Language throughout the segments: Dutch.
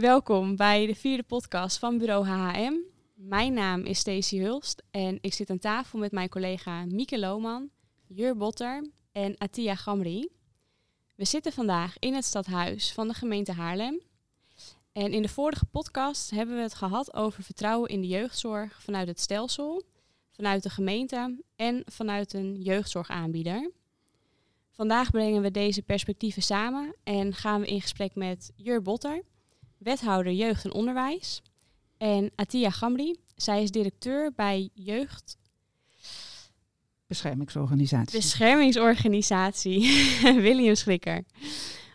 Welkom bij de vierde podcast van Bureau HHM. Mijn naam is Stacey Hulst en ik zit aan tafel met mijn collega Mieke Lohman, Jur Botter en Atia Gamri. We zitten vandaag in het stadhuis van de gemeente Haarlem. En in de vorige podcast hebben we het gehad over vertrouwen in de jeugdzorg vanuit het stelsel, vanuit de gemeente en vanuit een jeugdzorgaanbieder. Vandaag brengen we deze perspectieven samen en gaan we in gesprek met Jur Botter, wethouder jeugd en onderwijs, en Atia Gamri. Zij is directeur bij Jeugd Beschermingsorganisatie. Beschermingsorganisatie William Schrikker.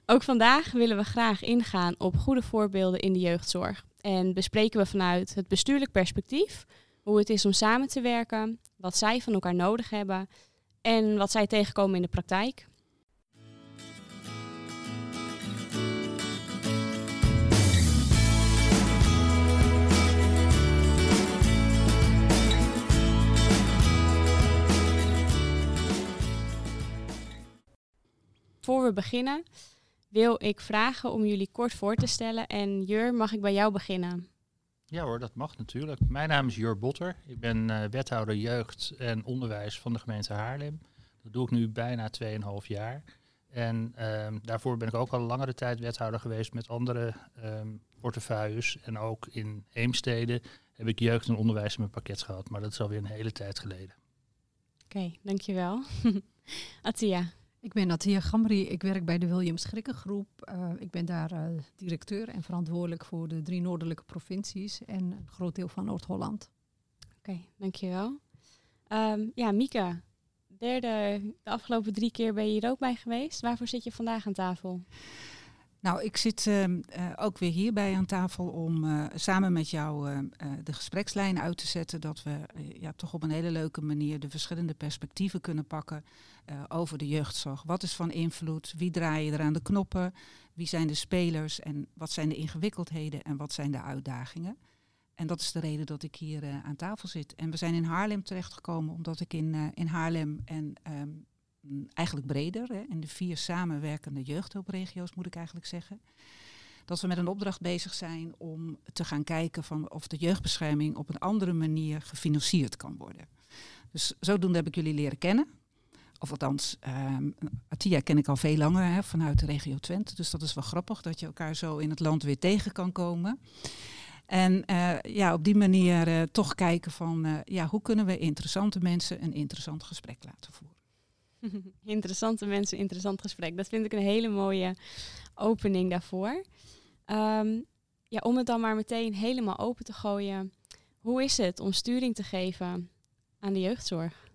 Ook vandaag willen we graag ingaan op goede voorbeelden in de jeugdzorg. En bespreken we vanuit het bestuurlijk perspectief hoe het is om samen te werken, wat zij van elkaar nodig hebben en wat zij tegenkomen in de praktijk. Voor we beginnen wil ik vragen om jullie kort voor te stellen. En Jur, mag ik bij jou beginnen? Ja hoor, dat mag natuurlijk. Mijn naam is Jur Botter. Ik ben uh, wethouder jeugd en onderwijs van de gemeente Haarlem. Dat doe ik nu bijna 2,5 jaar. En um, daarvoor ben ik ook al langere tijd wethouder geweest met andere um, portefeuilles. En ook in Heemstede heb ik jeugd en onderwijs in mijn pakket gehad. Maar dat is alweer een hele tijd geleden. Oké, okay, dankjewel. Atia. Ik ben Natia Gamri, ik werk bij de William Schrikkengroep. Uh, ik ben daar uh, directeur en verantwoordelijk voor de drie noordelijke provincies en een groot deel van Noord-Holland. Oké, dankjewel. Um, ja, Mika, derde, de afgelopen drie keer ben je hier ook bij geweest. Waarvoor zit je vandaag aan tafel? Nou, ik zit uh, uh, ook weer hierbij aan tafel om uh, samen met jou de gesprekslijn uit te zetten. Dat we ja, toch op een hele leuke manier de verschillende perspectieven kunnen pakken over de jeugdzorg. Wat is van invloed? Wie draai er aan de knoppen? Wie zijn de spelers? En wat zijn de ingewikkeldheden en wat zijn de uitdagingen? En dat is de reden dat ik hier aan tafel zit. En we zijn in Haarlem terechtgekomen omdat ik in, in Haarlem en um, eigenlijk breder, hè, in de vier samenwerkende jeugdhulpregio's moet ik eigenlijk zeggen. Dat we met een opdracht bezig zijn om te gaan kijken van of de jeugdbescherming op een andere manier gefinancierd kan worden. Dus zodoende heb ik jullie leren kennen. Of althans, um, Atia ken ik al veel langer hè, vanuit de regio Twente. Dus dat is wel grappig dat je elkaar zo in het land weer tegen kan komen. En uh, ja, op die manier uh, toch kijken van uh, ja, hoe kunnen we interessante mensen een interessant gesprek laten voeren. Interessante mensen, interessant gesprek. Dat vind ik een hele mooie opening daarvoor. Um, ja, om het dan maar meteen helemaal open te gooien. Hoe is het om sturing te geven aan de jeugdzorg?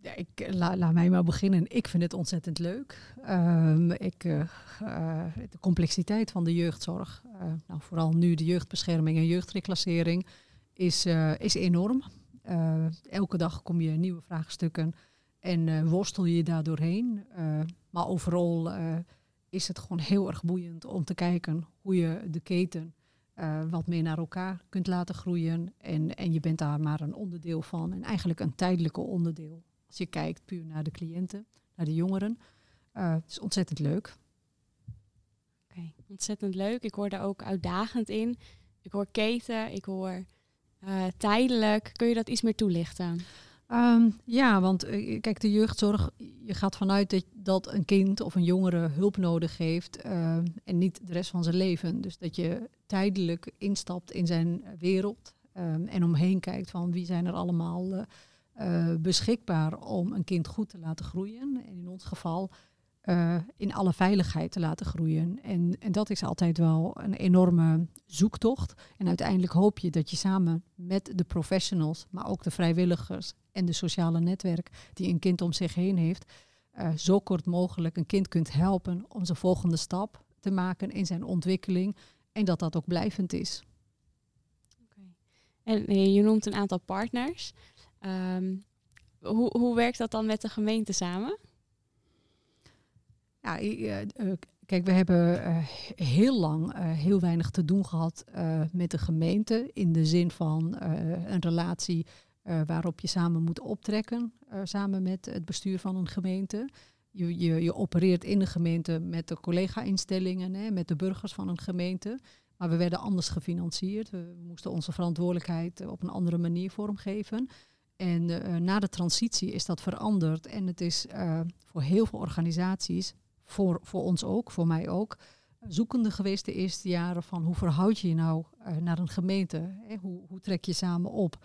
Ik, la, laat mij maar beginnen. Ik vind het ontzettend leuk. Um, ik, uh, uh, de complexiteit van de jeugdzorg, uh, nou, vooral nu de jeugdbescherming en jeugdreclassering, is, is enorm. Uh, elke dag kom je nieuwe vraagstukken en uh, worstel je daar doorheen. Uh, maar overal is het gewoon heel erg boeiend om te kijken hoe je de keten wat meer naar elkaar kunt laten groeien. En, en je bent daar maar een onderdeel van en eigenlijk een tijdelijke onderdeel. Als je kijkt puur naar de cliënten, naar de jongeren. het is ontzettend leuk. Oké, ontzettend leuk. Ik hoor daar ook uitdagend in. Ik hoor keten, ik hoor uh, tijdelijk. Kun je dat iets meer toelichten? Um, ja, want uh, kijk, de jeugdzorg, je gaat vanuit dat, dat een kind of een jongere hulp nodig heeft uh, en niet de rest van zijn leven. Dus dat je tijdelijk instapt in zijn wereld um, en omheen kijkt van wie zijn er allemaal beschikbaar om een kind goed te laten groeien. En in ons geval uh, in alle veiligheid te laten groeien. En, en dat is altijd wel een enorme zoektocht. En uiteindelijk hoop je dat je samen met de professionals, maar ook de vrijwilligers en de sociale netwerk die een kind om zich heen heeft, uh, zo kort mogelijk een kind kunt helpen om zijn volgende stap te maken in zijn ontwikkeling. En dat dat ook blijvend is. Okay. En eh, je noemt een aantal partners. Um, hoe, hoe werkt dat dan met de gemeente samen? Ja, uh, kijk, we hebben uh, heel lang heel weinig te doen gehad met de gemeente. In de zin van een relatie waarop je samen moet optrekken. samen met het bestuur van een gemeente. je, je, je opereert in de gemeente met de collega-instellingen, met de burgers van een gemeente. Maar we werden anders gefinancierd. We moesten onze verantwoordelijkheid op een andere manier vormgeven. En na de transitie is dat veranderd. En het is voor heel veel organisaties, voor, voor ons ook, voor mij ook, zoekende geweest de eerste jaren van hoe verhoud je je nou uh, naar een gemeente? Hè? Hoe, hoe trek je samen op?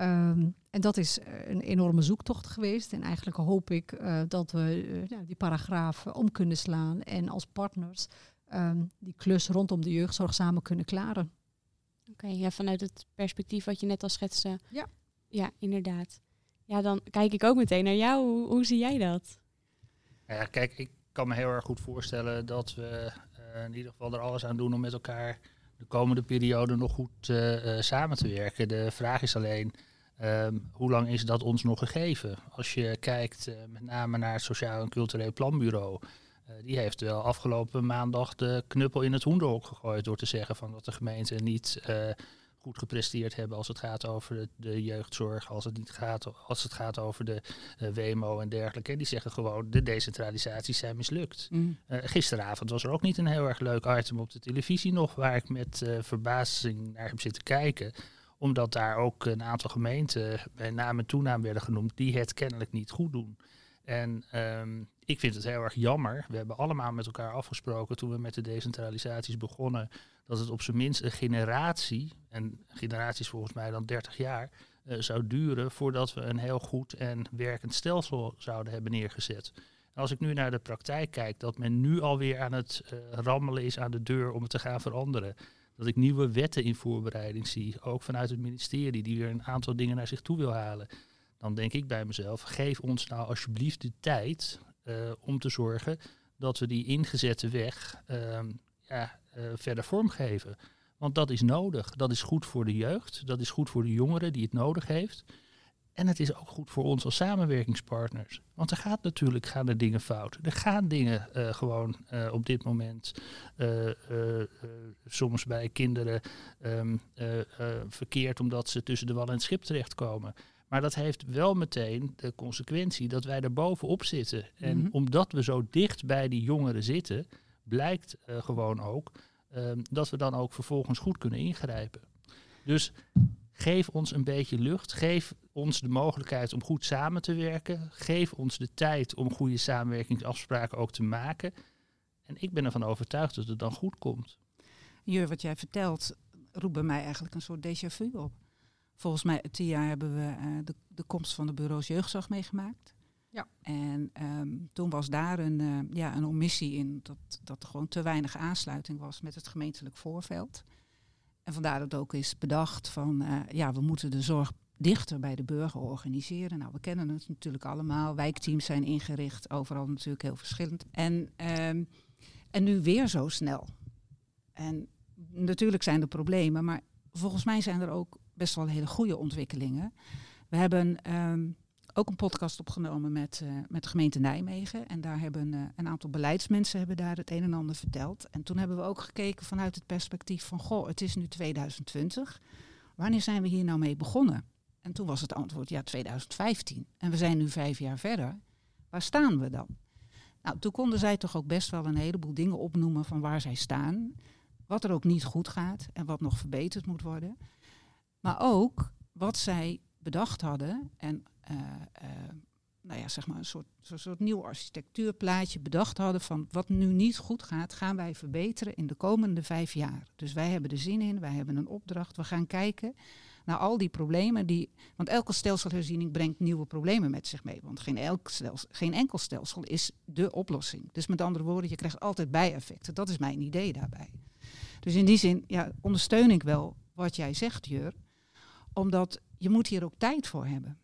Um, en dat is een enorme zoektocht geweest. En eigenlijk hoop ik dat we ja, die paragraaf om kunnen slaan en als partners um, die klus rondom de jeugdzorg samen kunnen klaren. Oké, okay, ja, vanuit het perspectief wat je net al schetste. Ja. Ja, inderdaad. Ja, dan kijk ik ook meteen naar jou. Hoe, hoe zie jij dat? Ja, kijk, ik kan me heel erg goed voorstellen dat we uh, in ieder geval er alles aan doen om met elkaar de komende periode nog goed uh, uh, samen te werken. De vraag is alleen, um, hoe lang is dat ons nog gegeven? Als je kijkt met name naar het Sociaal en Cultureel Planbureau, die heeft wel afgelopen maandag de knuppel in het hoenderhok gegooid door te zeggen van dat de gemeente niet goed gepresteerd hebben als het gaat over de, de, jeugdzorg, als het, niet gaat, als het gaat over de uh, WMO en dergelijke. En die zeggen gewoon, de decentralisaties zijn mislukt. Mm. Uh, gisteravond was er ook niet een heel erg leuk item op de televisie nog, waar ik met uh, verbazing naar heb zitten kijken omdat daar ook een aantal gemeenten bij naam en toenaam werden genoemd die het kennelijk niet goed doen. En um, ik vind het heel erg jammer. We hebben allemaal met elkaar afgesproken toen we met de decentralisaties begonnen, dat het op zijn minst een generatie, en generaties volgens mij dan 30 jaar, uh, zou duren voordat we een heel goed en werkend stelsel zouden hebben neergezet. En als ik nu naar de praktijk kijk, dat men nu alweer aan het uh, rammelen is aan de deur om het te gaan veranderen. Dat ik nieuwe wetten in voorbereiding zie, ook vanuit het ministerie, die weer een aantal dingen naar zich toe wil halen dan denk ik bij mezelf, geef ons nou alsjeblieft de tijd om te zorgen dat we die ingezette weg uh, ja, uh, verder vormgeven. Want dat is nodig. Dat is goed voor de jeugd. Dat is goed voor de jongeren die het nodig heeft. En het is ook goed voor ons als samenwerkingspartners. Want er gaat natuurlijk gaan er dingen fout. Er gaan dingen uh, gewoon op dit moment soms bij kinderen um, verkeerd omdat ze tussen de wal en het schip terechtkomen. Maar dat heeft wel meteen de consequentie dat wij er bovenop zitten. En mm -hmm. omdat we zo dicht bij die jongeren zitten, blijkt uh, gewoon ook uh, dat we dan ook vervolgens goed kunnen ingrijpen. Dus geef ons een beetje lucht. Geef ons de mogelijkheid om goed samen te werken. Geef ons de tijd om goede samenwerkingsafspraken ook te maken. En ik ben ervan overtuigd dat het dan goed komt. Jur, wat jij vertelt, roept bij mij eigenlijk een soort déjà vu op. Volgens mij, tien jaar hebben we uh, de, de, komst van de bureaus jeugdzorg meegemaakt. Ja. En um, toen was daar een, uh, ja, een omissie in dat, dat er gewoon te weinig aansluiting was met het gemeentelijk voorveld. En vandaar dat ook is bedacht van, uh, ja, we moeten de zorg dichter bij de burger organiseren. Nou, we kennen het natuurlijk allemaal. Wijkteams zijn ingericht, overal natuurlijk heel verschillend. En, um, en nu weer zo snel. En natuurlijk zijn er problemen, maar volgens mij zijn er ook best wel hele goede ontwikkelingen. We hebben um, ook een podcast opgenomen met, uh, met de gemeente Nijmegen. En daar hebben uh, een aantal beleidsmensen hebben daar het een en ander verteld. En toen hebben we ook gekeken vanuit het perspectief van, goh, het is nu 2020. Wanneer zijn we hier nou mee begonnen? En toen was het antwoord, ja, 2015. En we zijn nu vijf jaar verder. Waar staan we dan? Nou, toen konden zij toch ook best wel een heleboel dingen opnoemen van waar zij staan. Wat er ook niet goed gaat en wat nog verbeterd moet worden. Maar ook wat zij bedacht hadden en uh, uh, nou ja, zeg maar een soort, zo soort nieuw architectuurplaatje bedacht hadden van wat nu niet goed gaat, gaan wij verbeteren in de komende vijf jaar. Dus wij hebben er zin in, wij hebben een opdracht, we gaan kijken naar al die problemen die, want elke stelselherziening brengt nieuwe problemen met zich mee, want geen, elk stelsel, geen enkel stelsel is de oplossing. Dus met andere woorden, je krijgt altijd bijeffecten. Dat is mijn idee daarbij. Dus in die zin ja, ondersteun ik wel wat jij zegt, Jur omdat je moet hier ook tijd voor hebben.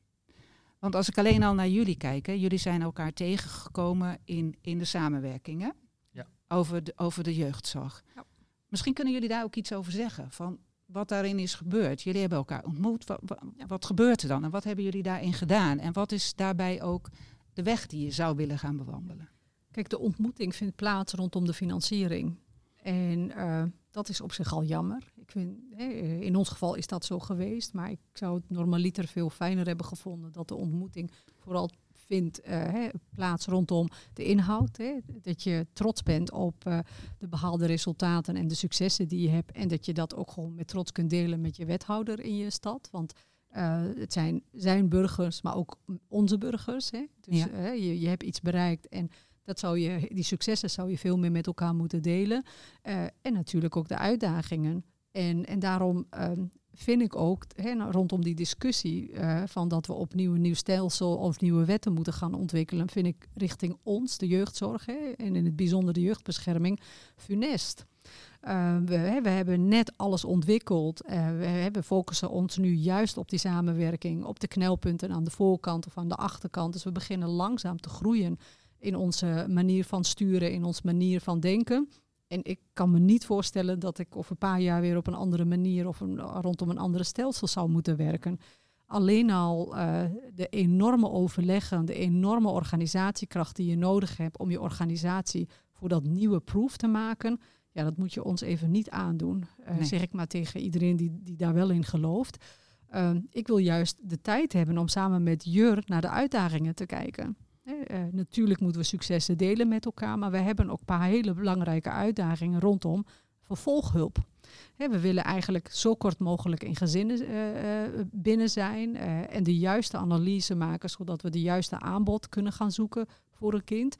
Want als ik alleen al naar jullie kijk, hè, jullie zijn elkaar tegengekomen in, in de samenwerkingen ja. over, de, over de jeugdzorg. Ja. Misschien kunnen jullie daar ook iets over zeggen, van wat daarin is gebeurd. Jullie hebben elkaar ontmoet, wat, wat, ja. wat gebeurt er dan en wat hebben jullie daarin gedaan? En wat is daarbij ook de weg die je zou willen gaan bewandelen? Kijk, de ontmoeting vindt plaats rondom de financiering. En uh, dat is op zich al jammer. Ik vind, in ons geval is dat zo geweest, maar ik zou het normaliter veel fijner hebben gevonden dat de ontmoeting vooral vindt plaats rondom de inhoud. Hè? Dat je trots bent op de behaalde resultaten en de successen die je hebt. En dat je dat ook gewoon met trots kunt delen met je wethouder in je stad. Want het zijn zijn burgers, maar ook onze burgers. Hè? Dus je, je hebt iets bereikt en dat zou je, die successen zou je veel meer met elkaar moeten delen. en natuurlijk ook de uitdagingen. En, en daarom ehm, vind ik ook nou, rondom die discussie uh, van dat we opnieuw een nieuw stelsel of nieuwe wetten moeten gaan ontwikkelen, vind ik richting ons, de jeugdzorg en in het bijzonder de jeugdbescherming, funest. Uh, we, we, hebben net alles ontwikkeld. Uh, we, we, focussen ons nu juist op die samenwerking, op de knelpunten aan de voorkant of aan de achterkant. Dus we beginnen langzaam te groeien in onze manier van sturen, in onze manier van denken. En ik kan me niet voorstellen dat ik over een paar jaar weer op een andere manier of een, rondom een andere stelsel zou moeten werken. Alleen al uh, de enorme overleggen, de enorme organisatiekracht die je nodig hebt om je organisatie voor dat nieuwe proof te maken. Ja, dat moet je ons even niet aandoen. Uh, Zeg ik maar tegen iedereen die, die daar wel in gelooft. Uh, ik wil juist de tijd hebben om samen met Jur naar de uitdagingen te kijken. Uh, natuurlijk moeten we successen delen met elkaar, maar we hebben ook een paar hele belangrijke uitdagingen rondom vervolghulp. we willen eigenlijk zo kort mogelijk in gezinnen uh, binnen zijn en de juiste analyse maken, zodat we de juiste aanbod kunnen gaan zoeken voor een kind.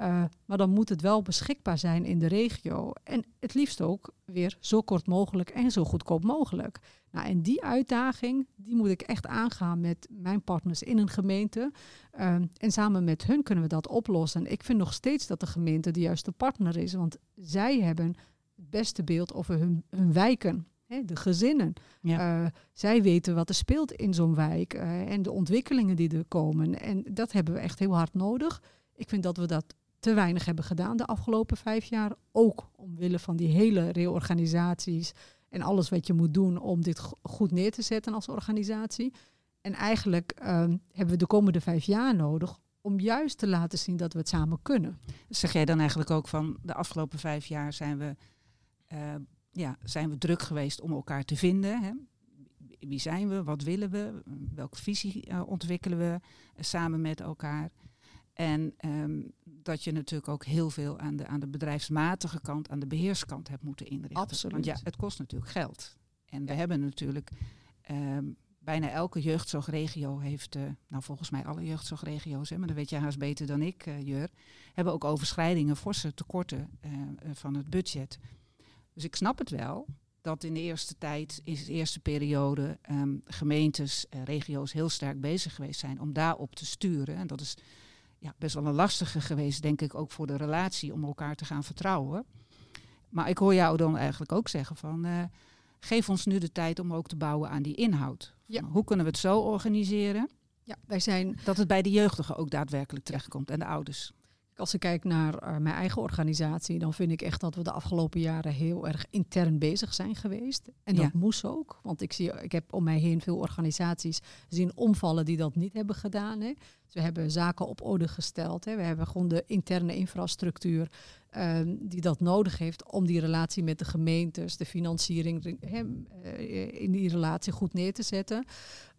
Uh, maar dan moet het wel beschikbaar zijn in de regio. En het liefst ook weer zo kort mogelijk en zo goedkoop mogelijk. Nou, en die uitdaging, die moet ik echt aangaan met mijn partners in een gemeente. Uh, en samen met hun kunnen we dat oplossen. Ik vind nog steeds dat de gemeente de juiste partner is. Want zij hebben het beste beeld over hun, hun wijken. Hè, de gezinnen. Ja. Uh, zij weten wat er speelt in zo'n wijk uh, en de ontwikkelingen die er komen. En dat hebben we echt heel hard nodig. Ik vind dat we dat te weinig hebben gedaan de afgelopen vijf jaar. Ook omwille van die hele reorganisaties en alles wat je moet doen om dit goed neer te zetten als organisatie. En eigenlijk um, hebben we de komende vijf jaar nodig om juist te laten zien dat we het samen kunnen. Zeg jij dan eigenlijk ook van de afgelopen vijf jaar zijn we, uh, ja, zijn we druk geweest om elkaar te vinden? Hè? Wie zijn we? Wat willen we? Welke visie uh, ontwikkelen we uh, samen met elkaar? En um, dat je natuurlijk ook heel veel aan de, aan de bedrijfsmatige kant, aan de beheerskant hebt moeten inrichten. Absoluut. Want ja, het kost natuurlijk geld. En we hebben natuurlijk um, bijna elke jeugdzorgregio heeft, uh, nou volgens mij alle jeugdzorgregio's, hè, maar dat weet jij haast beter dan ik, uh, Jur, hebben ook overschrijdingen, forse tekorten uh, van het budget. Dus ik snap het wel dat in de eerste tijd, in de eerste periode, um, gemeentes, regio's heel sterk bezig geweest zijn om daarop te sturen. En dat is ja, best wel een lastige geweest, denk ik, ook voor de relatie om elkaar te gaan vertrouwen. Maar ik hoor jou dan eigenlijk ook zeggen van, uh, geef ons nu de tijd om ook te bouwen aan die inhoud. Ja. Hoe kunnen we het zo organiseren? Ja, wij zijn... Dat het bij de jeugdigen ook daadwerkelijk terechtkomt en de ouders. Als ik kijk naar uh, mijn eigen organisatie, dan vind ik echt dat we de afgelopen jaren heel erg intern bezig zijn geweest. En dat ja. moest ook, want ik, zie, ik heb om mij heen veel organisaties zien omvallen die dat niet hebben gedaan. Hè. Dus we hebben zaken op orde gesteld. Hè. We hebben gewoon de interne infrastructuur uh, die dat nodig heeft om die relatie met de gemeentes, de financiering hè, uh, in die relatie goed neer te zetten.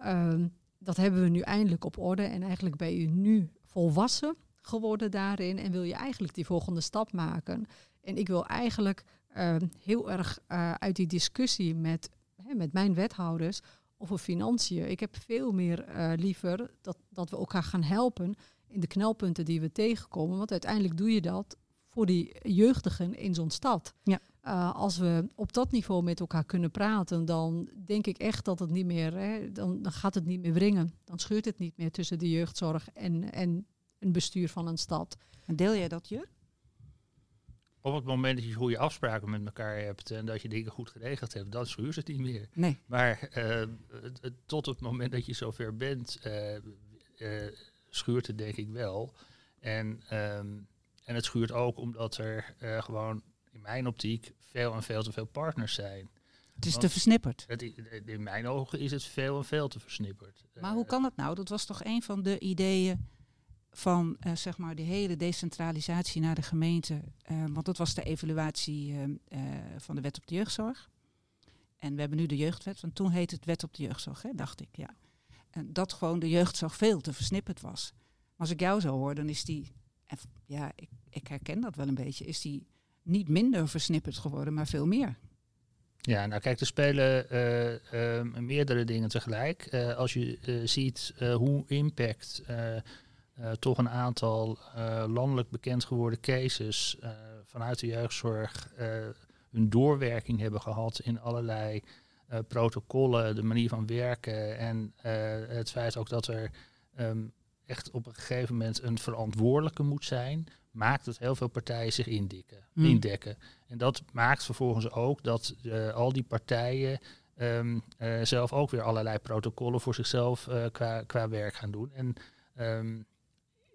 Uh, dat hebben we nu eindelijk op orde en eigenlijk ben je nu volwassen geworden daarin en wil je eigenlijk die volgende stap maken. En ik wil eigenlijk uh, heel erg uh, uit die discussie met, hè, met mijn wethouders over financiën. Ik heb veel meer uh, liever dat, dat we elkaar gaan helpen in de knelpunten die we tegenkomen. Want uiteindelijk doe je dat voor die jeugdigen in zo'n stad. Ja. Uh, als we op dat niveau met elkaar kunnen praten, dan denk ik echt dat het niet meer, hè, dan, dan gaat het niet meer wringen. Dan scheurt het niet meer tussen de jeugdzorg en, en een bestuur van een stad. En deel jij dat, Jur? Op het moment dat je goede afspraken met elkaar hebt en dat je dingen goed geregeld hebt, dan schuurt het niet meer. Nee. Maar uh, tot het moment dat je zover bent, uh, uh, schuurt het denk ik wel. En, um, en het schuurt ook omdat er gewoon in mijn optiek veel en veel te veel partners zijn. Het is Want te versnipperd. Het, in mijn ogen is het veel en veel te versnipperd. Maar hoe kan dat nou? Dat was toch een van de ideeën van uh, zeg maar de hele decentralisatie naar de gemeente. Uh, want dat was de evaluatie uh, van de wet op de jeugdzorg. En we hebben nu de jeugdwet, want toen heette het wet op de jeugdzorg, hè, dacht ik. Ja. En dat gewoon de jeugdzorg veel te versnipperd was. als ik jou zo hoor, dan is die, ja, ik, ik herken dat wel een beetje, is die niet minder versnipperd geworden, maar veel meer. Ja, nou kijk, er spelen meerdere dingen tegelijk. Als je ziet hoe impact toch een aantal landelijk bekend geworden cases vanuit de jeugdzorg hun doorwerking hebben gehad in allerlei protocollen, de manier van werken en het feit ook dat er um, echt op een gegeven moment een verantwoordelijke moet zijn, maakt dat heel veel partijen zich indikken, mm. indekken. En dat maakt vervolgens ook dat al die partijen um, uh, zelf ook weer allerlei protocollen voor zichzelf qua, qua werk gaan doen. En um,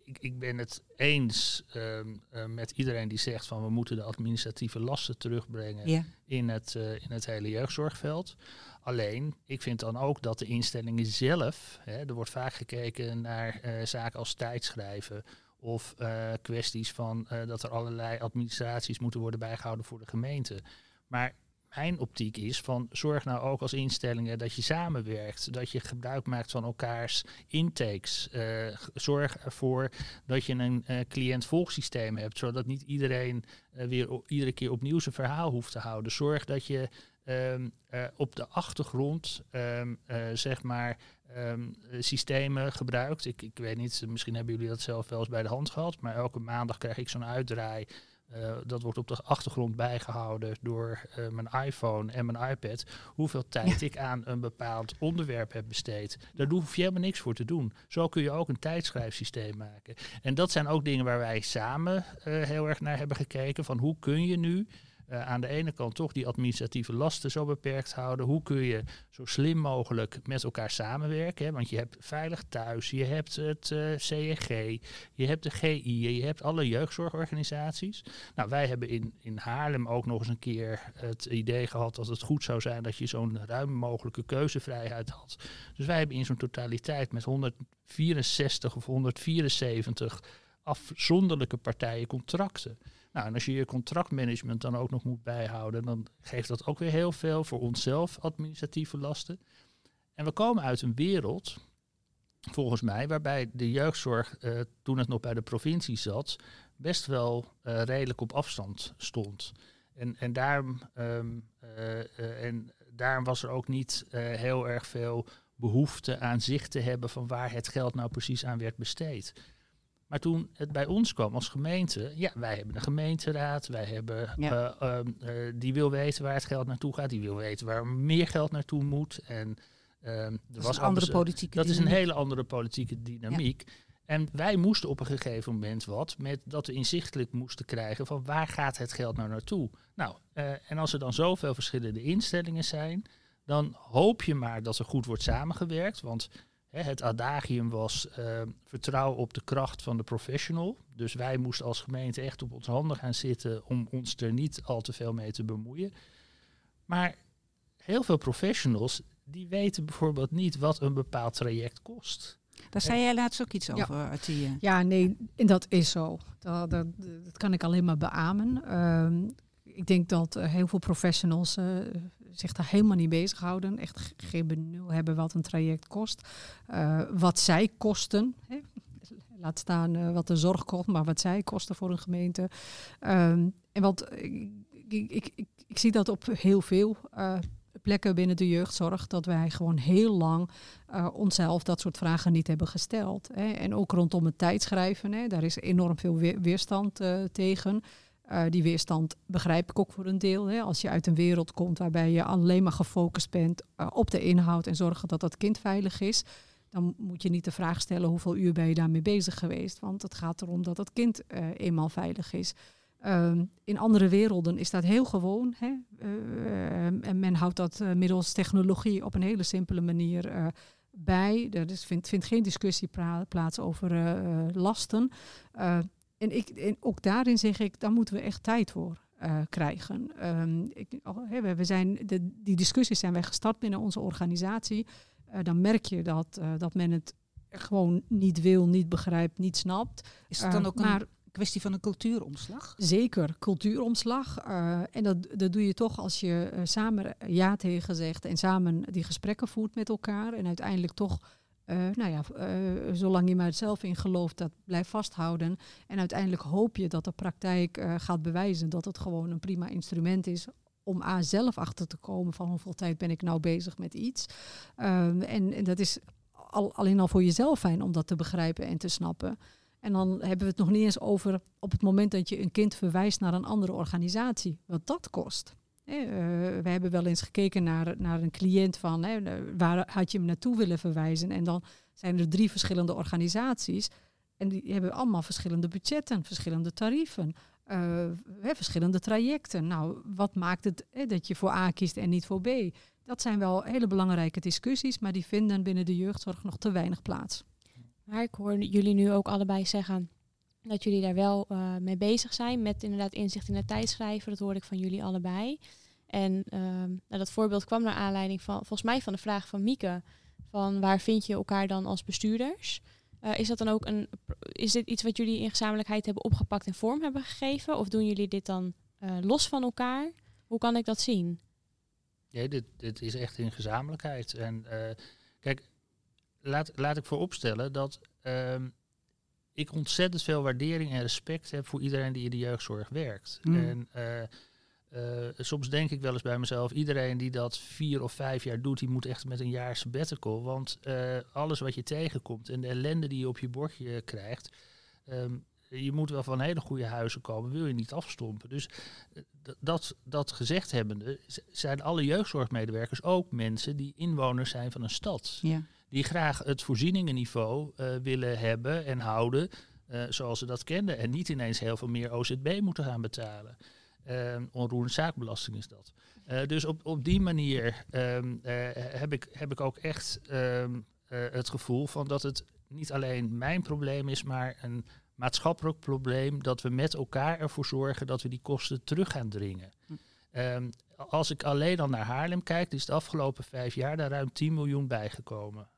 ik, ik, ben het eens um, met iedereen die zegt van we moeten de administratieve lasten terugbrengen in, het, in het hele jeugdzorgveld. Alleen, ik vind dan ook dat de instellingen zelf, hè, er wordt vaak gekeken naar uh, zaken als tijdschrijven of kwesties van dat er allerlei administraties moeten worden bijgehouden voor de gemeente. Maar mijn optiek is van zorg nou ook als instellingen dat je samenwerkt, dat je gebruik maakt van elkaars intakes. Uh, zorg ervoor dat je een uh, cliënt-volgsysteem hebt, zodat niet iedereen uh, weer iedere keer opnieuw zijn verhaal hoeft te houden. Zorg dat je um, op de achtergrond um, zeg maar um, systemen gebruikt. Ik, ik weet niet, misschien hebben jullie dat zelf wel eens bij de hand gehad, maar elke maandag krijg ik zo'n uitdraai uh, dat wordt op de achtergrond bijgehouden door uh, mijn iPhone en mijn iPad. Hoeveel tijd ik aan een bepaald onderwerp heb besteed. Daar hoef je helemaal niks voor te doen. Zo kun je ook een tijdschrijfsysteem maken. En dat zijn ook dingen waar wij samen uh, heel erg naar hebben gekeken. Van hoe kun je nu uh, aan de ene kant toch die administratieve lasten zo beperkt houden. Hoe kun je zo slim mogelijk met elkaar samenwerken? Hè? Want je hebt Veilig Thuis, je hebt het uh, eh, CEG, je hebt de GI, je hebt alle jeugdzorgorganisaties. Nou, wij hebben in, in Haarlem ook nog eens een keer het idee gehad dat het goed zou zijn dat je zo'n ruim mogelijke keuzevrijheid had. Dus wij hebben in zo'n totaliteit met 164 of 174 afzonderlijke partijen contracten. Nou, en als je je contractmanagement dan ook nog moet bijhouden, dan geeft dat ook weer heel veel voor onszelf administratieve lasten. En we komen uit een wereld, volgens mij, waarbij de jeugdzorg, uh, toen het nog bij de provincie zat, best wel uh, redelijk op afstand stond. En, en, daarom, um, uh, en daarom was er ook niet heel erg veel behoefte aan zicht te hebben van waar het geld nou precies aan werd besteed. Maar toen het bij ons kwam als gemeente, ja, wij hebben een gemeenteraad, wij hebben, ja. uh, uh, die wil weten waar het geld naartoe gaat, die wil weten waar meer geld naartoe moet. En er dat was een andere politieke Dat is een hele andere politieke dynamiek. Ja. En wij moesten op een gegeven moment wat met dat we inzichtelijk moesten krijgen van waar gaat het geld nou naartoe. Nou, en als er dan zoveel verschillende instellingen zijn, dan hoop je maar dat er goed wordt samengewerkt. Want het adagium was uh, vertrouw op de kracht van de professional. Dus wij moesten als gemeente echt op ons handen gaan zitten om ons er niet al te veel mee te bemoeien. Maar heel veel professionals die weten bijvoorbeeld niet wat een bepaald traject kost. Daar zei jij laatst ook iets over. Artie. Ja, nee, en dat is zo. Dat, dat, dat kan ik alleen maar beamen. Um, ik denk dat uh, heel veel professionals uh, zich daar helemaal niet bezighouden. Echt geen benul hebben wat een traject kost. Uh, wat zij kosten. Hè? Laat staan wat de zorg kost, maar wat zij kosten voor een gemeente. Um, en wat ik, ik, ik, ik, zie dat op heel veel plekken binnen de jeugdzorg dat wij gewoon heel lang onszelf dat soort vragen niet hebben gesteld. Hè. En ook rondom het tijdschrijven, hè, daar is enorm veel weerstand tegen. Uh, die weerstand begrijp ik ook voor een deel. Hè. Als je uit een wereld komt waarbij je alleen maar gefocust bent uh, op de inhoud en zorgen dat dat kind veilig is, dan moet je niet de vraag stellen hoeveel uur ben je daarmee bezig geweest. Want het gaat erom dat het kind uh, eenmaal veilig is. Um, in andere werelden is dat heel gewoon. Hè. en men houdt dat middels technologie op een hele simpele manier bij. Er is, vindt geen discussie plaats over lasten en, ik, en ook daarin zeg ik, daar moeten we echt tijd voor uh, krijgen. Um, ik, oh, we, zijn de, die discussies zijn wij gestart binnen onze organisatie. Uh, dan merk je dat, uh, dat men het gewoon niet wil, niet begrijpt, niet snapt. Is het dan ook maar, een kwestie van een cultuuromslag? Zeker, cultuuromslag. en dat, dat doe je toch als je samen ja tegen zegt en samen die gesprekken voert met elkaar. En uiteindelijk toch Uh, nou ja, uh, zolang je maar zelf in gelooft, dat blijf vasthouden. En uiteindelijk hoop je dat de praktijk uh, gaat bewijzen dat het gewoon een prima instrument is om A zelf achter te komen van hoeveel tijd ben ik nou bezig met iets. En, en, dat is al, alleen al voor jezelf fijn om dat te begrijpen en te snappen. En dan hebben we het nog niet eens over op het moment dat je een kind verwijst naar een andere organisatie, wat dat kost. Uh, we hebben wel eens gekeken naar, naar een cliënt van waar had je hem naartoe willen verwijzen. En dan zijn er drie verschillende organisaties. En die hebben allemaal verschillende budgetten, verschillende tarieven, uh, verschillende trajecten. Nou, wat maakt het dat je voor A kiest en niet voor B? Dat zijn wel hele belangrijke discussies, maar die vinden binnen de jeugdzorg nog te weinig plaats. Maar ik hoor jullie nu ook allebei zeggen dat jullie daar wel uh, mee bezig zijn met inderdaad inzicht in het tijdschrijven. Dat hoorde ik van jullie allebei. En uh, nou, dat voorbeeld kwam naar aanleiding van, volgens mij, van de vraag van Mieke. Van waar vind je elkaar dan als bestuurders? Uh, is dat dan ook een, is dit iets wat jullie in gezamenlijkheid hebben opgepakt en vorm hebben gegeven? Of doen jullie dit dan uh, los van elkaar? Hoe kan ik dat zien? Ja, dit, dit is echt in gezamenlijkheid. En kijk, laat, laat ik vooropstellen dat um, ik ontzettend veel waardering en respect heb voor iedereen die in de jeugdzorg werkt. Mm. En uh, uh, soms denk ik wel eens bij mezelf, iedereen die dat vier of vijf jaar doet, die moet echt met een jaar sabbatical. Want uh, alles wat je tegenkomt en de ellende die je op je bordje krijgt, um, je moet wel van hele goede huizen komen, wil je niet afstompen. Dus dat, dat gezegd hebbende, zijn alle jeugdzorgmedewerkers ook mensen die inwoners zijn van een stad. Ja die graag het voorzieningenniveau uh, willen hebben en houden uh, zoals ze dat kenden. En niet ineens heel veel meer OZB moeten gaan betalen. Uh, onroerende zaakbelasting is dat. Uh, dus op, op die manier um, heb, ik, heb ik ook echt um, het gevoel van dat het niet alleen mijn probleem is, maar een maatschappelijk probleem dat we met elkaar ervoor zorgen dat we die kosten terug gaan dringen. Hm. Um, als ik alleen dan naar Haarlem kijk, is de afgelopen vijf jaar daar ruim 10 miljoen bijgekomen.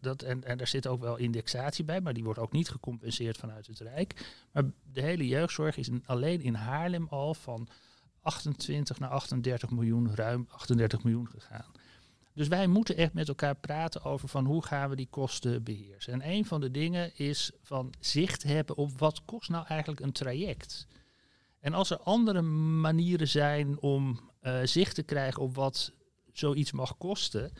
Dat, en, daar zit ook wel indexatie bij, maar die wordt ook niet gecompenseerd vanuit het Rijk. Maar de hele jeugdzorg is alleen in Haarlem al van 28 naar 38 miljoen, ruim 38 miljoen gegaan. Dus wij moeten echt met elkaar praten over van hoe gaan we die kosten beheersen. En een van de dingen is van zicht hebben op wat kost nou eigenlijk een traject. En als er andere manieren zijn om uh, zicht te krijgen op wat zoiets mag kosten,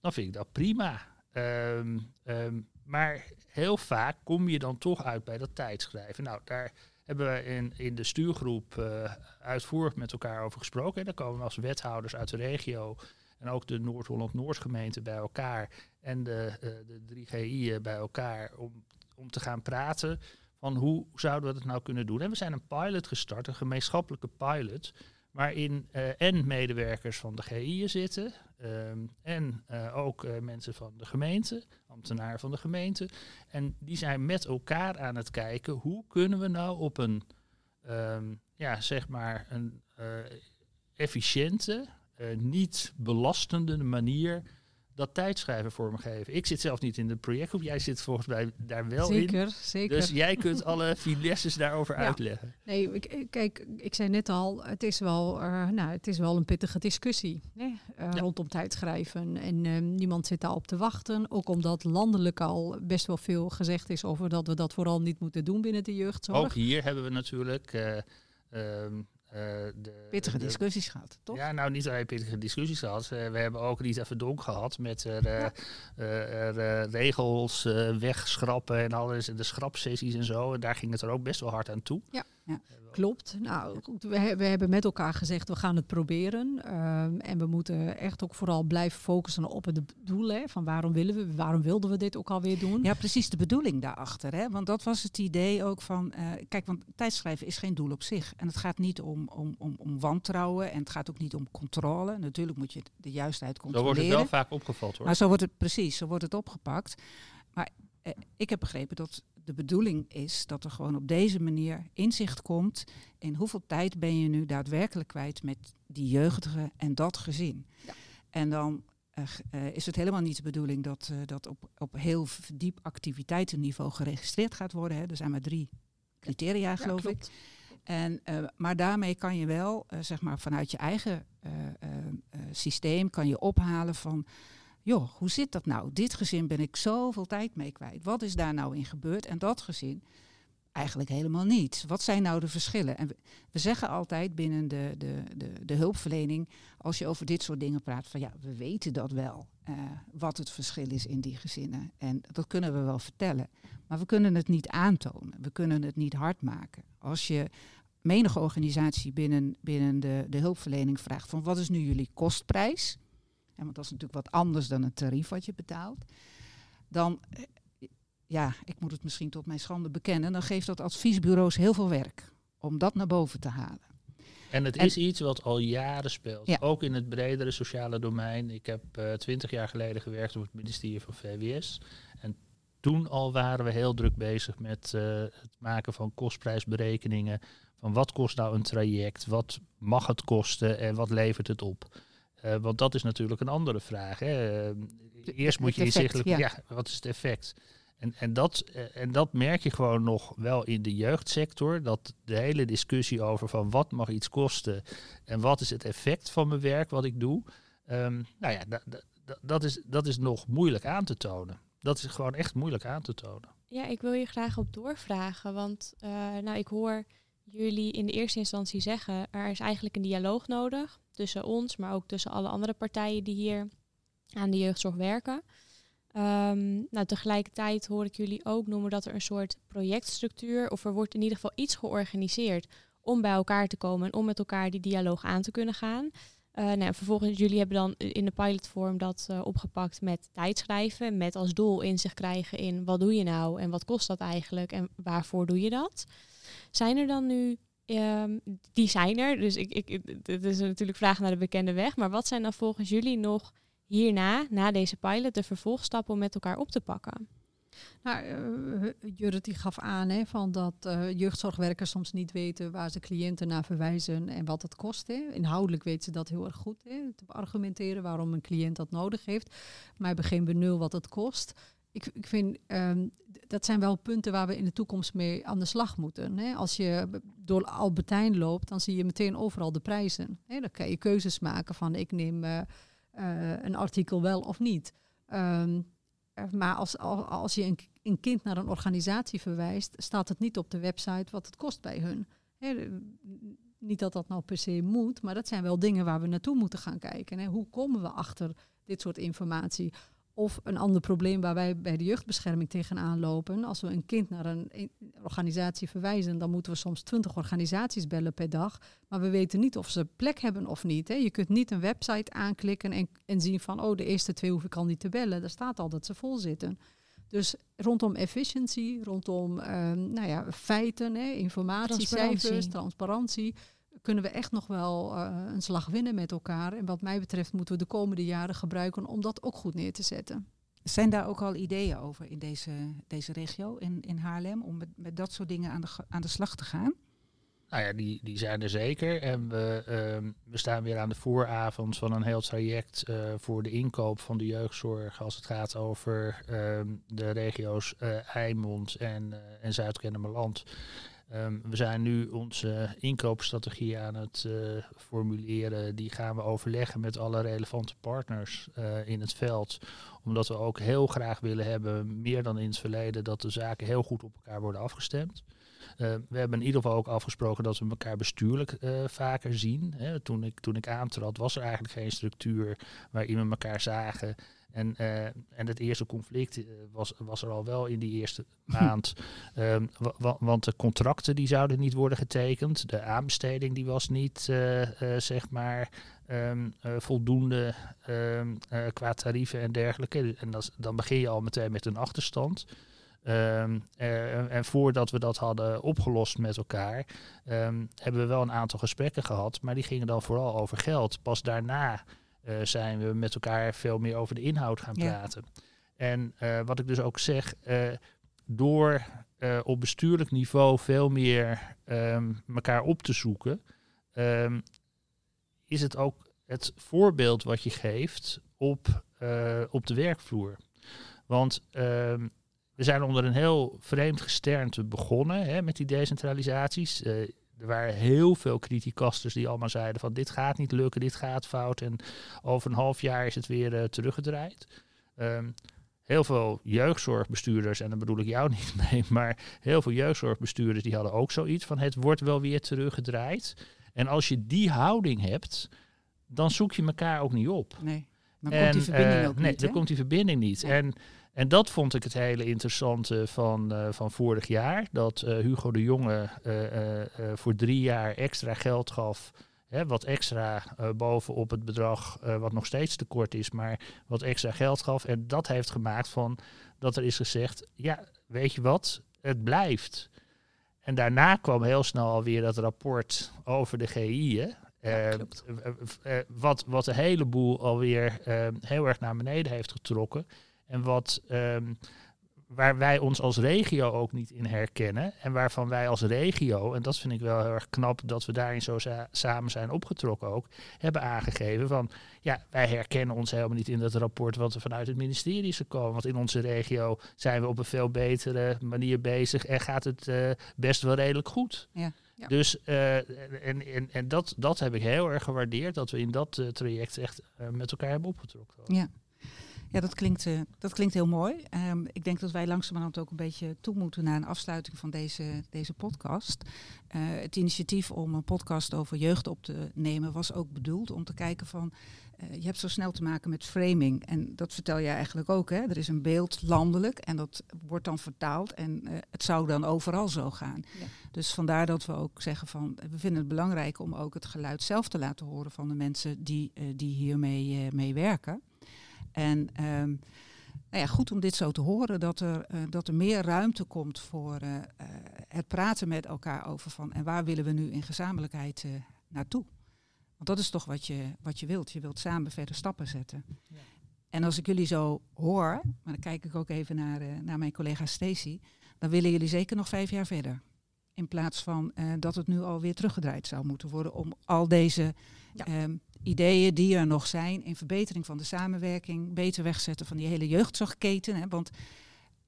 dan vind ik dat prima. Um, um, maar heel vaak kom je dan toch uit bij dat tijdschrijven. Nou, daar hebben we in, in de stuurgroep uh, uitvoerig met elkaar over gesproken. En daar komen we als wethouders uit de regio en ook de Noord-Holland-Noord gemeente bij elkaar en de, uh, de 3GI bij elkaar om, om te gaan praten van hoe zouden we dat nou kunnen doen. En we zijn een pilot gestart, een gemeenschappelijke pilot, waarin en medewerkers van de GI'en zitten um, en uh, ook uh, mensen van de gemeente, ambtenaren van de gemeente. En die zijn met elkaar aan het kijken hoe kunnen we nou op een, um, ja, zeg maar, een efficiënte, niet belastende manier dat tijdschrijven vormgeven. Ik zit zelf niet in de projectgroep. Jij zit volgens mij daar wel zeker, in. Zeker, Dus jij kunt alle finesses daarover ja. uitleggen. Nee, ik, kijk, ik zei net al, het is wel, uh, nou, het is wel een pittige discussie uh, ja. rondom tijdschrijven. En uh, niemand zit daarop te wachten. Ook omdat landelijk al best wel veel gezegd is over dat we dat vooral niet moeten doen binnen de jeugdzorg. Ook hier hebben we natuurlijk... Uh, de, pittige de, discussies gehad, toch? Ja, nou niet alleen pittige discussies gehad. Uh, we hebben ook Rita Verdonk gehad met ja. er regels wegschrappen en alles. En de schrapsessies en zo. En daar ging het er ook best wel hard aan toe. Ja. Ja. Klopt. Nou, goed, we, we, hebben met elkaar gezegd, we gaan het proberen. Um, en we moeten echt ook vooral blijven focussen op het doel. Hè, van waarom willen we, waarom wilden we dit ook alweer doen? Ja, precies de bedoeling daarachter. Hè? Want dat was het idee ook van, uh, kijk, want tijdschrijven is geen doel op zich. En het gaat niet om, om, om, om wantrouwen en het gaat ook niet om controle. Natuurlijk moet je de juistheid controleren. Zo wordt het wel vaak opgevat hoor. Maar zo wordt het precies, zo wordt het opgepakt. Maar eh, ik heb begrepen dat de bedoeling is dat er gewoon op deze manier inzicht komt in hoeveel tijd ben je nu daadwerkelijk kwijt met die jeugdige en dat gezin. Ja. En dan uh, uh, is het helemaal niet de bedoeling dat uh, dat op, op heel diep activiteitenniveau geregistreerd gaat worden. Hè. Er zijn maar drie criteria, ja, geloof ik. En, maar daarmee kan je wel, zeg maar, vanuit je eigen systeem kan je ophalen van joh, hoe zit dat nou? Dit gezin ben ik zoveel tijd mee kwijt. Wat is daar nou in gebeurd? En dat gezin eigenlijk helemaal niet. Wat zijn nou de verschillen? En we, zeggen altijd binnen de, de, de, de, hulpverlening, als je over dit soort dingen praat, van ja, we weten dat wel, uh, wat het verschil is in die gezinnen. En dat kunnen we wel vertellen. Maar we kunnen het niet aantonen. We kunnen het niet hard maken. Als je menige organisatie binnen, binnen de, de hulpverlening vraagt van wat is nu jullie kostprijs? En want dat is natuurlijk wat anders dan het tarief wat je betaalt. Dan eh, ja, ik moet het misschien tot mijn schande bekennen, dan geeft dat adviesbureaus heel veel werk om dat naar boven te halen. En het is iets wat al jaren speelt, ook in het bredere sociale domein. Ik heb eh, twintig jaar geleden gewerkt op het ministerie van VWS. En toen al waren we heel druk bezig met uh, het maken van kostprijsberekeningen. Van wat kost nou een traject, wat mag het kosten en wat levert het op? Uh, want dat is natuurlijk een andere vraag. Hè. Eerst moet je inzichtelijk, ja. ja, wat is het effect? En, en, dat, eh, en dat merk je gewoon nog wel in de jeugdsector. Dat de hele discussie over van wat mag iets kosten en wat is het effect van mijn werk wat ik doe. Um, nou ja, dat, is, dat is nog moeilijk aan te tonen. Dat is gewoon echt moeilijk aan te tonen. Ja, ik wil je graag op doorvragen. Want uh, nou, ik hoor jullie in de eerste instantie zeggen, er is eigenlijk een dialoog nodig tussen ons, maar ook tussen alle andere partijen die hier aan de jeugdzorg werken. Um, nou, tegelijkertijd hoor ik jullie ook noemen dat er een soort projectstructuur, of er wordt in ieder geval iets georganiseerd om bij elkaar te komen en om met elkaar die dialoog aan te kunnen gaan. Uh, nou, vervolgens, jullie hebben dan in de pilotvorm dat uh, opgepakt met tijdschrijven, met als doel inzicht krijgen in wat doe je nou en wat kost dat eigenlijk en waarvoor doe je dat. Zijn er dan nu, um, die zijn er, dus ik, ik, het is natuurlijk vraag naar de bekende weg, maar wat zijn dan volgens jullie nog hierna, na deze pilot, de vervolgstappen om met elkaar op te pakken? Nou, uh, Judith die gaf aan hè, van dat uh, jeugdzorgwerkers soms niet weten waar ze cliënten naar verwijzen en wat het kost. Hè. Inhoudelijk weten ze dat heel erg goed, hè, te argumenteren waarom een cliënt dat nodig heeft. Maar hebben geen benul wat het kost. Ik, ik vind um, dat zijn wel punten waar we in de toekomst mee aan de slag moeten. Hè. Als je door Albertijn loopt, dan zie je meteen overal de prijzen. Hè. Dan kan je keuzes maken van ik neem. Uh, uh, een artikel wel of niet. Um, maar als, als je een, een, kind naar een organisatie verwijst, staat het niet op de website wat het kost bij hun. niet dat dat nou per se moet, maar dat zijn wel dingen waar we naartoe moeten gaan kijken. Hè. Hoe komen we achter dit soort informatie? Of een ander probleem waar wij bij de jeugdbescherming tegenaan lopen. Als we een kind naar een organisatie verwijzen, dan moeten we soms twintig organisaties bellen per dag. Maar we weten niet of ze plek hebben of niet. Hè. Je kunt niet een website aanklikken en, en zien van, oh, de eerste twee hoef ik al niet te bellen. Daar staat al dat ze vol zitten. Dus rondom efficiëntie, rondom um, nou ja, feiten, hè, informatie, cijfers, transparantie kunnen we echt nog wel uh, een slag winnen met elkaar. En wat mij betreft moeten we de komende jaren gebruiken om dat ook goed neer te zetten. Zijn daar ook al ideeën over in deze, deze regio, in, in Haarlem, om met, met dat soort dingen aan de, aan de slag te gaan? Nou ja, die, die zijn er zeker. En we, uh, we staan weer aan de vooravond van een heel traject uh, voor de inkoop van de jeugdzorg als het gaat over uh, de regio's uh, Eimond en, en Zuid-Kennemerland. Um, we zijn nu onze inkoopstrategie aan het uh, formuleren. Die gaan we overleggen met alle relevante partners uh, in het veld. Omdat we ook heel graag willen hebben, meer dan in het verleden, dat de zaken heel goed op elkaar worden afgestemd. Uh, we hebben in ieder geval ook afgesproken dat we elkaar bestuurlijk vaker zien. Hè. Toen, ik, toen ik aantrad was er eigenlijk geen structuur waarin we elkaar zagen. En, uh, en het eerste conflict eh, was, was er al wel in die eerste maand. Um, want de contracten die zouden niet worden getekend. De aanbesteding die was niet, zeg maar, um, voldoende um, qua tarieven en dergelijke. En dat, dan begin je al meteen met een achterstand. Um, uh, en voordat we dat hadden opgelost met elkaar, um, hebben we wel een aantal gesprekken gehad, maar die gingen dan vooral over geld. Pas daarna uh, zijn we met elkaar veel meer over de inhoud gaan praten. En uh, wat ik dus ook zeg, door op bestuurlijk niveau veel meer um, elkaar op te zoeken, is het ook het voorbeeld wat je geeft op, op de werkvloer. Want we zijn onder een heel vreemd gesternte begonnen hè, met die decentralisaties er waren heel veel criticasters die allemaal zeiden van dit gaat niet lukken, dit gaat fout. En over een half jaar is het weer uh, teruggedraaid. Um, heel veel jeugdzorgbestuurders, en dan bedoel ik jou niet mee, maar heel veel jeugdzorgbestuurders die hadden ook zoiets van het wordt wel weer teruggedraaid. En als je die houding hebt, dan zoek je elkaar ook niet op. Nee, dan komt die verbinding uh, ook nee, niet. dan komt die verbinding niet. En, en dat vond ik het hele interessante van, uh, van vorig jaar. Dat uh, Hugo de Jonge voor drie jaar extra geld gaf Hè, wat extra bovenop het bedrag, wat nog steeds tekort is, maar wat extra geld gaf. En dat heeft gemaakt van dat er is gezegd, ja, weet je wat, het blijft. En daarna kwam heel snel alweer dat rapport over de GI. Hè. Ja, uh, wat, wat een heleboel alweer heel erg naar beneden heeft getrokken. En wat um, waar wij ons als regio ook niet in herkennen. En waarvan wij als regio, en dat vind ik wel heel erg knap dat we daarin zo samen zijn opgetrokken ook, hebben aangegeven van ja, wij herkennen ons helemaal niet in dat rapport wat er vanuit het ministerie is gekomen. Want in onze regio zijn we op een veel betere manier bezig en gaat het uh, best wel redelijk goed. Ja. Ja. Dus uh, en, en, en dat, dat heb ik heel erg gewaardeerd, dat we in dat uh, traject echt met elkaar hebben opgetrokken. Ja. Ja, dat klinkt, uh, dat klinkt heel mooi. Um, ik denk dat wij langzamerhand ook een beetje toe moeten naar een afsluiting van deze, deze podcast. Uh, het initiatief om een podcast over jeugd op te nemen was ook bedoeld om te kijken van... Uh, je hebt zo snel te maken met framing. En dat vertel jij eigenlijk ook. Hè? Er is een beeld landelijk en dat wordt dan vertaald. En het zou dan overal zo gaan. Ja. Dus vandaar dat we ook zeggen van... we vinden het belangrijk om ook het geluid zelf te laten horen van de mensen die, die hiermee mee werken. En um, nou ja, goed om dit zo te horen, dat er, uh, dat er meer ruimte komt voor uh, uh, het praten met elkaar over van en waar willen we nu in gezamenlijkheid naartoe. Want dat is toch wat je, wat je wilt. Je wilt samen verder stappen zetten. Ja. En als ik jullie zo hoor, maar dan kijk ik ook even naar, naar mijn collega Stacy, dan willen jullie zeker nog vijf jaar verder. In plaats van dat het nu alweer teruggedraaid zou moeten worden om al deze ja. um, ideeën die er nog zijn in verbetering van de samenwerking, beter wegzetten van die hele jeugdzorgketen. Hè, want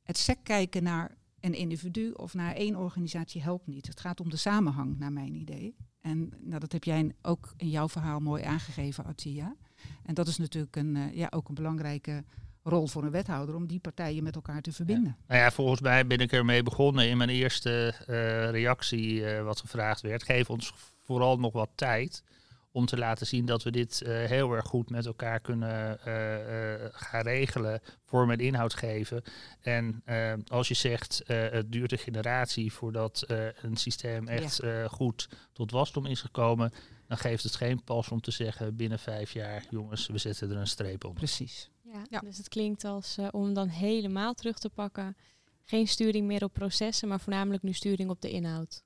het sec kijken naar een individu of naar één organisatie helpt niet. Het gaat om de samenhang, naar mijn idee. En nou, dat heb jij ook in jouw verhaal mooi aangegeven, Atia. En dat is natuurlijk een, uh, ja, ook een belangrijke rol voor een wethouder om die partijen met elkaar te verbinden. Nou ja, volgens mij ben ik ermee begonnen in mijn eerste uh, reactie uh, wat gevraagd werd. Geef ons vooral nog wat tijd om te laten zien dat we dit uh, heel erg goed met elkaar kunnen uh, uh, gaan regelen, vorm en inhoud geven. En als je zegt, het duurt een generatie voordat een systeem echt ja. goed tot wasdom is gekomen, dan geeft het geen pas om te zeggen binnen vijf jaar, jongens, we zetten er een streep op. Precies. Ja, ja. dus het klinkt als om dan helemaal terug te pakken, geen sturing meer op processen, maar voornamelijk nu sturing op de inhoud.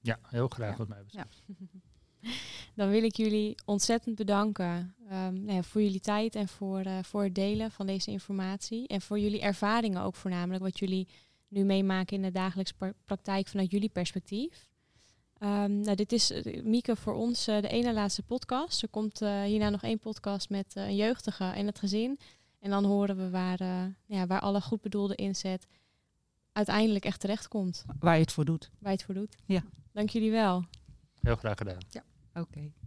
Ja, heel graag ja. wat mij betreft. Ja. Dan wil ik jullie ontzettend bedanken um, nou ja, voor jullie tijd en voor, uh, voor het delen van deze informatie. En voor jullie ervaringen ook voornamelijk, wat jullie nu meemaken in de dagelijkse pra praktijk vanuit jullie perspectief. Um, nou, dit is, uh, Mieke, voor ons uh, de ene laatste podcast. Er komt hierna nog één podcast met een jeugdige en het gezin. En dan horen we waar, ja, waar alle goed bedoelde inzet uiteindelijk echt terecht komt. Waar je het voor doet. Waar je het voor doet. Ja. Dank jullie wel. Heel graag gedaan. Ja. Oké. Okay.